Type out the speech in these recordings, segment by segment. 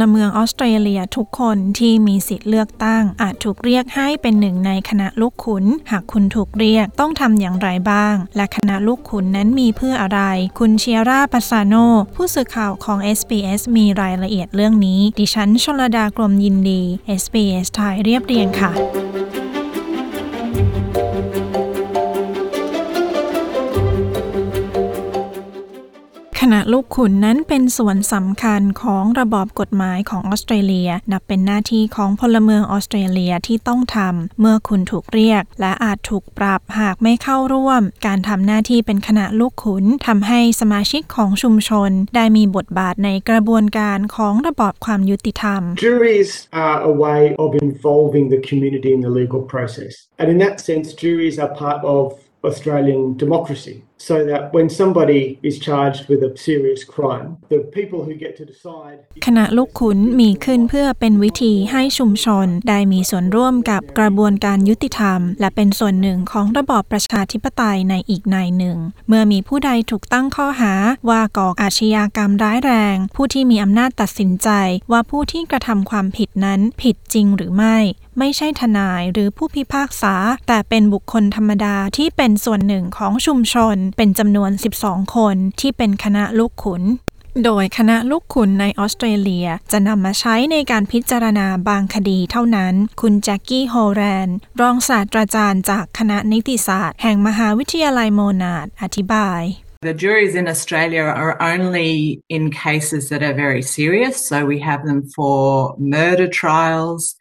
ลเมืองออสเตรเลียทุกคนที่มีสิทธิ์เลือกตั้ง อาจถูกเรียกให้เป็นหนึ่งในคณะลูกขุน หากคุณถูกเรียกต้องทำอย่างไรบ้าง และคณะลูกขุนนั้นมีเพื่ออะไร คุณเชียร่าปัสซาโน ผู้สื่อข่าวของ SBS มีรายละเอียดเรื่องนี้ ดิฉันชลดากรมยินดี SBS ไทยเรียบเรียงค่ะ คณะลูกขุนนั้นเป็นส่วนสำคัญของระบอบกฎหมายของออสเตรเลีย นับเป็นหน้าที่ของพลเมืองออสเตรเลียที่ต้องทำเมื่อคุณถูกเรียก และอาจถูกปรับหากไม่เข้าร่วม การทำหน้าที่เป็นคณะลูกขุนทำให้สมาชิกของชุมชน ได้มีบทบาทในกระบวนการของระบอบความยุติธรรม Juries are a way of involving the community in the legal process. And in that sense, juries are part of Australian democracy. So that when somebody is charged with a serious crime, the people who get to decide คณะลูกขุนมีขึ้นเพื่อเป็นวิธีให้ชุมชนได้มีส่วนร่วมกับกระบวนการยุติธรรม และเป็นส่วนหนึ่งของระบอบประชาธิปไตยในอีกในหนึ่ง เมื่อมีผู้ใดถูกตั้งข้อหาว่าก่ออาชญากรรมร้ายแรง ผู้ที่มีอำนาจตัดสินใจว่าผู้ที่กระทำความผิดนั้นผิดจริงหรือไม่ไม่ใช่ทนายหรือผู้พิพากษา แต่เป็นบุคคลธรรมดาที่เป็นส่วนหนึ่งของชุมชนเป็นจำนวน 12 คนที่เป็นคณะลูกขุนโดยคณะลูกขุนในออสเตรเลียจะนำมาใช้ในการพิจารณาบางคดีเท่านั้น คุณแจ็คกี้โฮแรน รองศาสตราจารย์จากคณะนิติศาสตร์แห่งมหาวิทยาลัยโมนาดอธิบาย The juries in Australia are only in cases that are very serious, so we have them for murder trials.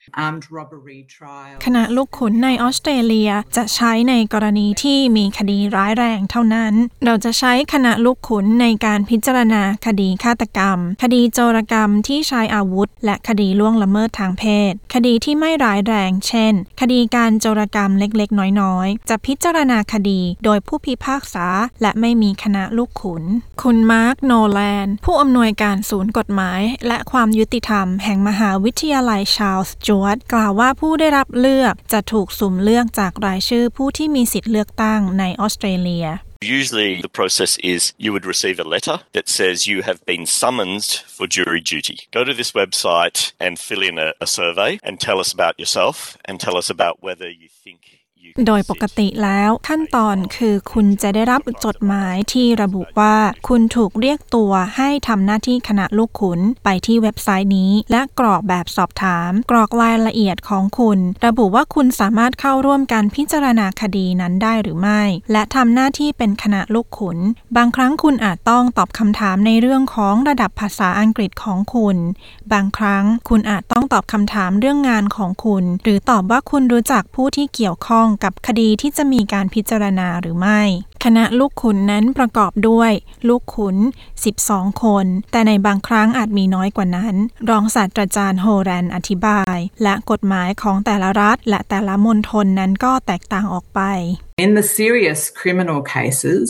คณะลูกขุนในออสเตรเลียจะใช้ในกรณีที่มีคดีร้ายแรงเท่านั้น เราจะใช้คณะลูกขุนในการพิจารณาคดีฆาตกรรม คดีโจรกรรมที่ใช้อาวุธ และคดีล่วงละเมิดทางเพศ คดีที่ไม่ร้ายแรง เช่น คดีการโจรกรรมเล็กๆ น้อยๆ จะพิจารณาคดีโดยผู้พิพากษา และไม่มีคณะลูกขุน คุณมาร์คโนแลน ผู้อำนวยการศูนย์กฎหมาย และความยุติธรรมแห่งมหาวิทยาลัยชาลส์จูวตกล่าวว่าผู้ได้รับเลือกจะถูกสุ่มเลือกจากรายชื่อผู้ที่มีสิทธิ์เลือกตั้งในออสเตรเลีย Usually, the process is you would receive a letter that says you have been summoned for jury duty. Go to this website and fill in a, a survey and tell us about yourself and tell us about whether you think. โดยปกติแล้วขั้นตอนคือคุณจะได้รับจดหมายที่ระบุว่า คุณถูกเรียกตัวให้ทำหน้าที่คณะลูกขุนไปที่เว็บไซต์นี้ และกรอกแบบสอบถาม กรอกรายละเอียดของคุณ ระบุว่าคุณสามารถเข้าร่วมการพิจารณาคดีนั้นได้หรือไม่ และทำหน้าที่เป็นคณะลูกขุน บางครั้งคุณอาจต้องตอบคำถามในเรื่องของระดับภาษาอังกฤษของคุณ บางครั้งคุณอาจต้องตอบคำถามเรื่องงานของคุณ หรือตอบว่าคุณรู้จักผู้ที่เกี่ยวข้องกับคดีที่จะมีการพิจารณาหรือไม่ คณะลูกขุนนั้นประกอบด้วย ลูกขุน 12 คน แต่ในบางครั้งอาจมีน้อยกว่านั้น รองศาสตราจารย์โฮแรนอธิบาย และกฎหมายของแต่ละรัฐ และแต่ละมณฑลนั้นก็แตกต่างออกไป In the serious criminal cases,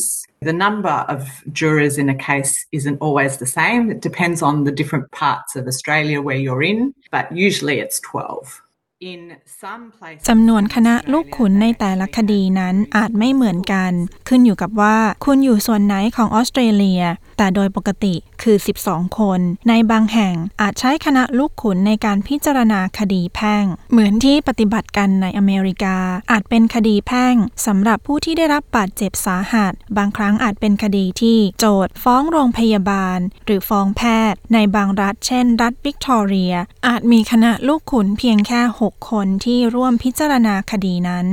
the number of jurors in a case isn't always the same. It depends on the different parts of Australia where you're in, but usually it's 12. In some places, จำนวนคณะลูกขุนในแต่ละคดีนั้นอาจไม่เหมือนกัน ขึ้นอยู่กับว่าคุณอยู่ส่วนไหนของออสเตรเลีย แต่โดยปกติคือ 12 คน ในบางแห่งอาจใช้คณะลูกขุนในการพิจารณาคดีแพ่ง เหมือนที่ปฏิบัติกันในอเมริกา อาจเป็นคดีแพ่งสำหรับผู้ที่ได้รับบาดเจ็บสาหัส บางครั้งอาจเป็นคดีที่โจทย์ฟ้องโรงพยาบาล หรือฟ้องแพทย์ ในบางรัฐเช่น รัฐวิกตอเรีย อาจมีคณะลูกขุนเพียงแค่6คนที่ร่วมพิจารณาคดีนั้น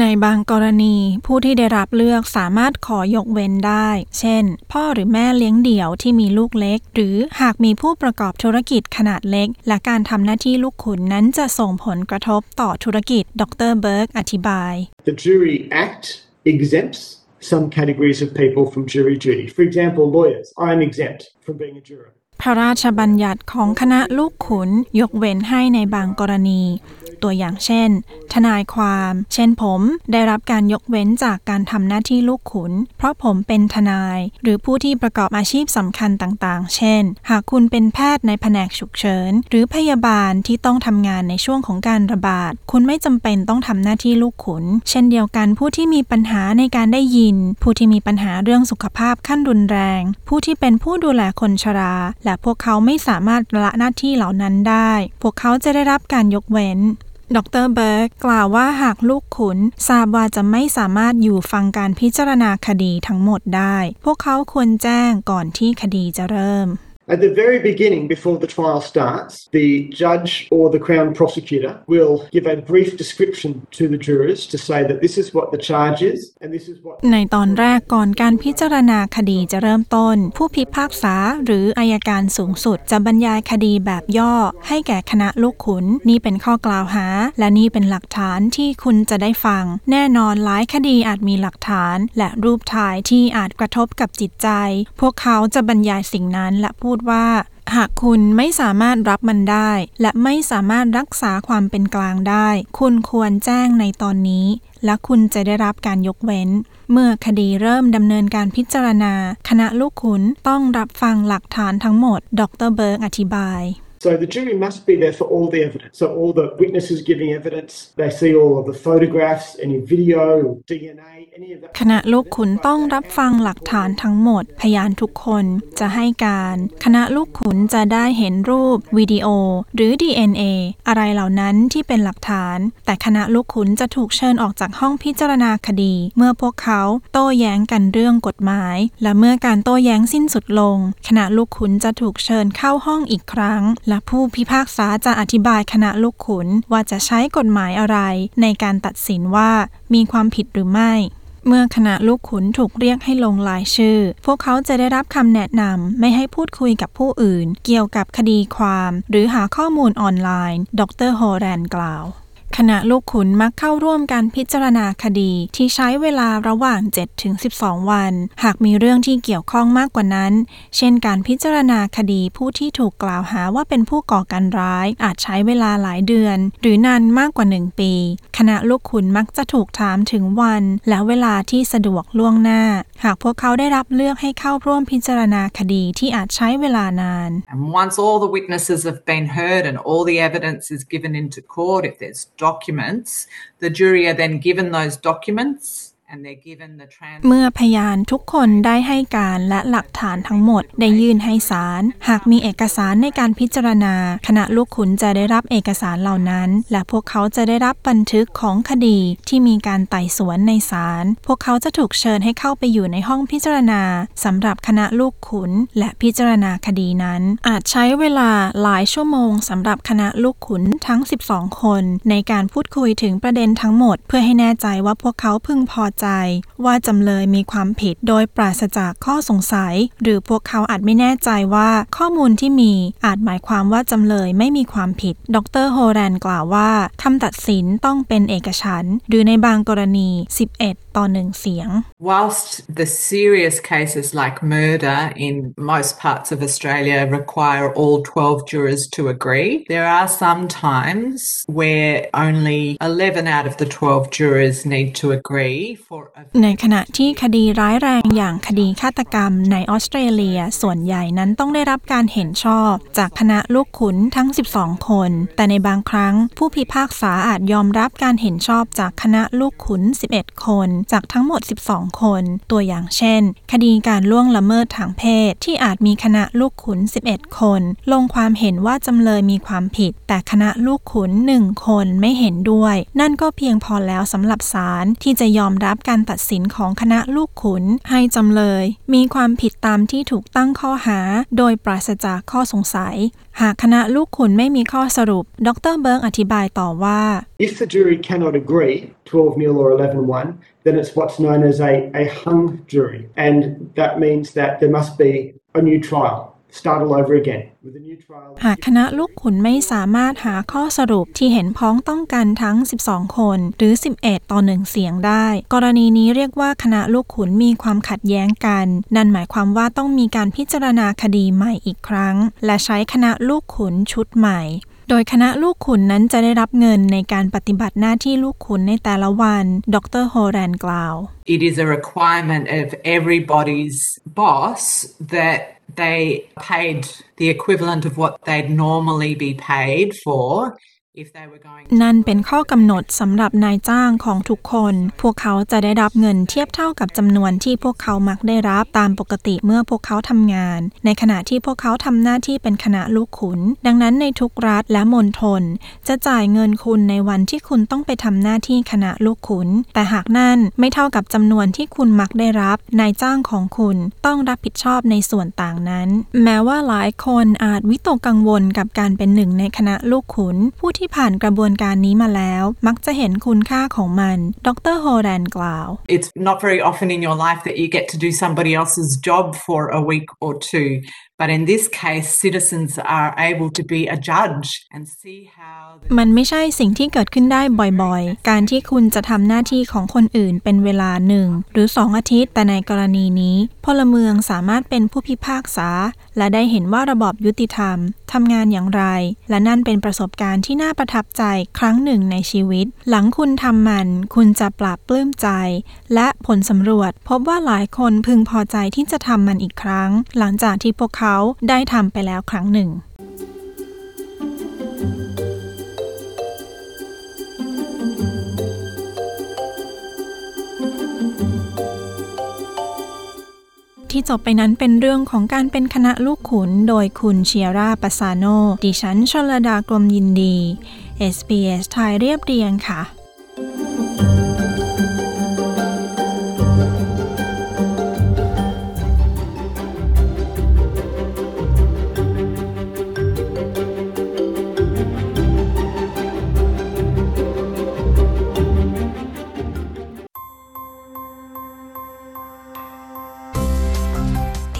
ในบางกรณีผู้ที่ได้รับเลือกสามารถขอยกเว้นได้ เช่น พ่อหรือแม่เลี้ยงเดี่ยวที่มีลูกเล็ก หรือหากมีผู้ประกอบธุรกิจขนาดเล็ก และการทำหน้าที่ลูกขุนนั้นจะส่งผลกระทบต่อธุรกิจ ดรเบิร์กอธิบาย The Jury Act exempts some categories of people from jury duty. For example, lawyers. I am exempt from being a juror. พระราชบัญญัติของคณะลูกขุนยกเว้นให้ในบางกรณี ตัวอย่างเช่น ทนายความ เช่นผม ได้รับการยกเว้นจากการทำหน้าที่ลูกขุน เพราะผมเป็นทนาย หรือผู้ที่ประกอบอาชีพสำคัญต่างๆ เช่น หากคุณเป็นแพทย์ในแผนกฉุกเฉิน หรือพยาบาลที่ต้องทำงานในช่วงของการระบาด คุณไม่จำเป็นต้องทำหน้าที่ลูกขุน เช่นเดียวกันผู้ที่มีปัญหาในการได้ยิน ผู้ที่มีปัญหาเรื่องสุขภาพขั้นรุนแรง ผู้ที่เป็นผู้ดูแลคนชราและพวกเขาไม่สามารถละหน้าที่เหล่านั้นได้ พวกเขาจะได้รับการยกเว้นดรเบิร์กกล่าวว่าหากลูกขุนทราบว่าจะไม่สามารถอยู่ฟังการพิจารณาคดีทั้งหมดได้ พวกเขาควรแจ้งก่อนที่คดีจะเริ่ม At the very beginning, before the trial starts, the judge or the Crown prosecutor will give a brief description to the jurors to say that this is what the charge is and this is what. ในตอนแรกก่อนการพิจารณาคดีจะเริ่มต้น ผู้พิพากษาหรืออายการสูงสุดจะบรรยายคดีแบบย่อ ให้แก่คณะลูกขุน นี่เป็นข้อกล่าวหา และนี่เป็นหลักฐานที่คุณจะได้ฟัง แน่นอนหลายคดีอาจมีหลักฐาน และรูปถ่ายที่อาจกระทบกับจิตใจ พวกเขาจะบรรยายสิ่งนั้นและพูดว่า หากคุณไม่สามารถรับมันได้ และไม่สามารถรักษาความเป็นกลางได้ คุณควรแจ้งในตอนนี้ และคุณจะได้รับการยกเว้น เมื่อคดีเริ่มดำเนินการพิจารณา คณะลูกขุนต้องรับฟังหลักฐานทั้งหมด ดรเบิร์กอธิบาย So the jury must be there for all the evidence. So all the witnesses giving evidence, they see all of the photographs, any video, DNA, any of that. คณะลูกขุนต้องรับฟังหลักฐานทั้งหมด พยานทุกคนจะให้การ คณะลูกขุนจะได้เห็นรูป วิดีโอ หรือ DNA อะไรเหล่านั้นที่เป็นหลักฐาน แต่คณะลูกขุนจะถูกเชิญออกจากห้องพิจารณาคดี เมื่อพวกเขาโต้แย้งกันเรื่องกฎหมาย และเมื่อการโต้แย้งสิ้นสุดลง คณะลูกขุนจะถูกเชิญเข้าห้องอีกครั้งและผู้พิพากษาจะอธิบายคณะลูกขุนว่าจะใช้กฎหมายอะไร ในการตัดสินว่ามีความผิดหรือไม่ เมื่อคณะลูกขุนถูกเรียกให้ลงลายชื่อ พวกเขาจะได้รับคำแนะนำไม่ให้พูดคุยกับผู้อื่น เกี่ยวกับคดีความ หรือหาข้อมูลออนไลน์ ดรโฮแรนกล่าว คณะลูกขุนมักเข้าร่วมการพิจารณาคดีที่ใช้เวลาระหว่าง 7-12 วัน หากมีเรื่องที่เกี่ยวข้องมากกว่านั้น เช่นการพิจารณาคดีผู้ที่ถูกกล่าวหาว่าเป็นผู้ก่อการร้าย อาจใช้เวลาหลายเดือน หรือนานมากกว่า 1 ปี คณะลูกขุนมักจะถูกถามถึงวัน และเวลาที่สะดวกล่วงหน้า หากพวกเขาได้รับเลือกให้เข้าร่วมพิจารณาคดีที่อาจใช้เวลานาน And once all the witnesses have been heard and all the evidence is given into court, if there's documents, the jury are then given those documents เมื่อพยานทุกคนได้ให้การและหลักฐานทั้งหมดได้ยื่นให้ศาล หากมีเอกสารในการพิจารณา คณะลูกขุนจะได้รับเอกสารเหล่านั้น และพวกเขาจะได้รับบันทึกของคดีที่มีการไต่สวนในศาล พวกเขาจะถูกเชิญให้เข้าไปอยู่ในห้องพิจารณาสำหรับคณะลูกขุนและพิจารณาคดีนั้น อาจใช้เวลาหลายชั่วโมงสำหรับคณะลูกขุนทั้ง 12 คน ในการพูดคุยถึงประเด็นทั้งหมด เพื่อให้แน่ใจว่าพวกเขาพึงพอใจว่าจำเลยมีความผิดโดยปราศจากข้อสงสัย หรือพวกเขาอาจไม่แน่ใจว่าข้อมูลที่มีอาจหมายความว่าจำเลยไม่มีความผิด ดรโฮแรนกล่าวว่าคำตัดสินต้องเป็นเอกฉันท์หรือในบางกรณี 11 ต่อหนึ่งเสียง Whilst the serious cases like murder in most parts of Australia require all 12 jurors to agree, there are some times where only 11 out of the 12 jurors need to agree for a ในขณะที่คดีร้ายแรงอย่างคดีฆาตกรรมในออสเตรเลียส่วนใหญ่นั้นต้องได้รับการเห็นชอบ จากคณะลูกขุนทั้ง 12 คน แต่ในบางครั้งผู้พิพากษาอาจยอมรับการเห็นชอบจากคณะลูกขุน 11 คนจากทั้งหมด 12 คน ตัวอย่างเช่น คดีการล่วงละเมิดทางเพศ ที่อาจมีคณะลูกขุน 11 คน ลงความเห็นว่าจำเลยมีความผิด แต่คณะลูกขุน 1 คนไม่เห็นด้วย นั่นก็เพียงพอแล้วสำหรับศาลที่จะยอมรับการตัดสินของคณะลูกขุน ให้จำเลย มีความผิดตามที่ถูกตั้งข้อหา โดยปราศจากข้อสงสัย หากคณะลูกขุนไม่มีข้อสรุป ดรเบิร์กอธิบายต่อว่า If the jury cannot agree, 12 0 or 11 1, then it's what's known as a, a hung jury. And that means that there must be a new trial, start all over again หากคณะลูกขุนไม่สามารถหาข้อสรุปที่เห็นพ้องต้องกันทั้ง 12 คน หรือ 11 ต่อ1เสียงได้ กรณีนี้เรียกว่าคณะลูกขุนมีความขัดแย้งกัน นั่นหมายความว่าต้องมีการพิจารณาคดีใหม่อีกครั้ง และใช้คณะลูกขุนชุดใหม่ โดยคณะลูกขุนนั้นจะได้รับเงินในการปฏิบัติหน้าที่ลูกขุนในแต่ละวัน ดรโฮแรนกล่าว It is a requirement of everybody's boss that they paid the equivalent of what they'd normally be paid for if they were going นั่นเป็นข้อกำหนดสำหรับนายจ้างของทุกคน พวกเขาจะได้รับเงินเทียบเท่ากับจำนวนที่พวกเขามักได้รับตามปกติเมื่อพวกเขาทำงาน ในขณะที่พวกเขาทำหน้าที่เป็นคณะลูกขุน ดังนั้นในทุกรัฐและมณฑลจะจ่ายเงินคุณในวันที่คุณต้องไปทำหน้าที่คณะลูกขุน แต่หากนั่นไม่เท่ากับจำนวนที่คุณมักได้รับ นายจ้างของคุณต้องรับผิดชอบในส่วนต่างนั้น แม้ว่าหลายคนอาจวิตกกังวลกับการเป็นหนึ่งในคณะลูกขุนผู้ที่ที่ผ่านกระบวนการนี้มาแล้ว มักจะเห็นคุณค่าของมัน ดรโฮแรนกล่าว It's not very often in your life that you get to do somebody else's job for a week or two. But in this case, citizens are able to be a judge and see how. มันไม่ใช่สิ่งที่เกิดขึ้นได้บ่อยๆ การที่คุณจะทำหน้าที่ของคนอื่นเป็นเวลาหนึ่งหรือสองอาทิตย์ แต่ในกรณีนี้ พลเมืองสามารถเป็นผู้พิพากษา และได้เห็นว่าระบอบยุติธรรมทำงานอย่างไร และนั่นเป็นประสบการณ์ที่น่าประทับใจครั้งหนึ่งในชีวิต หลังคุณทำมัน คุณจะปราบปลื้มใจ และผลสำรวจ พบว่าหลายคนพึงพอใจที่จะทำมันอีกครั้ง หลังจากที่พวกเขาได้ทำไปแล้วครั้งหนึ่งที่จบไปนั้นเป็นเรื่องของการเป็นคณะลูกขุนโดยคุณเชียร่าปาซาโน ดิฉันชลดากรมยินดี SBS ไทยเรียบเรียงค่ะ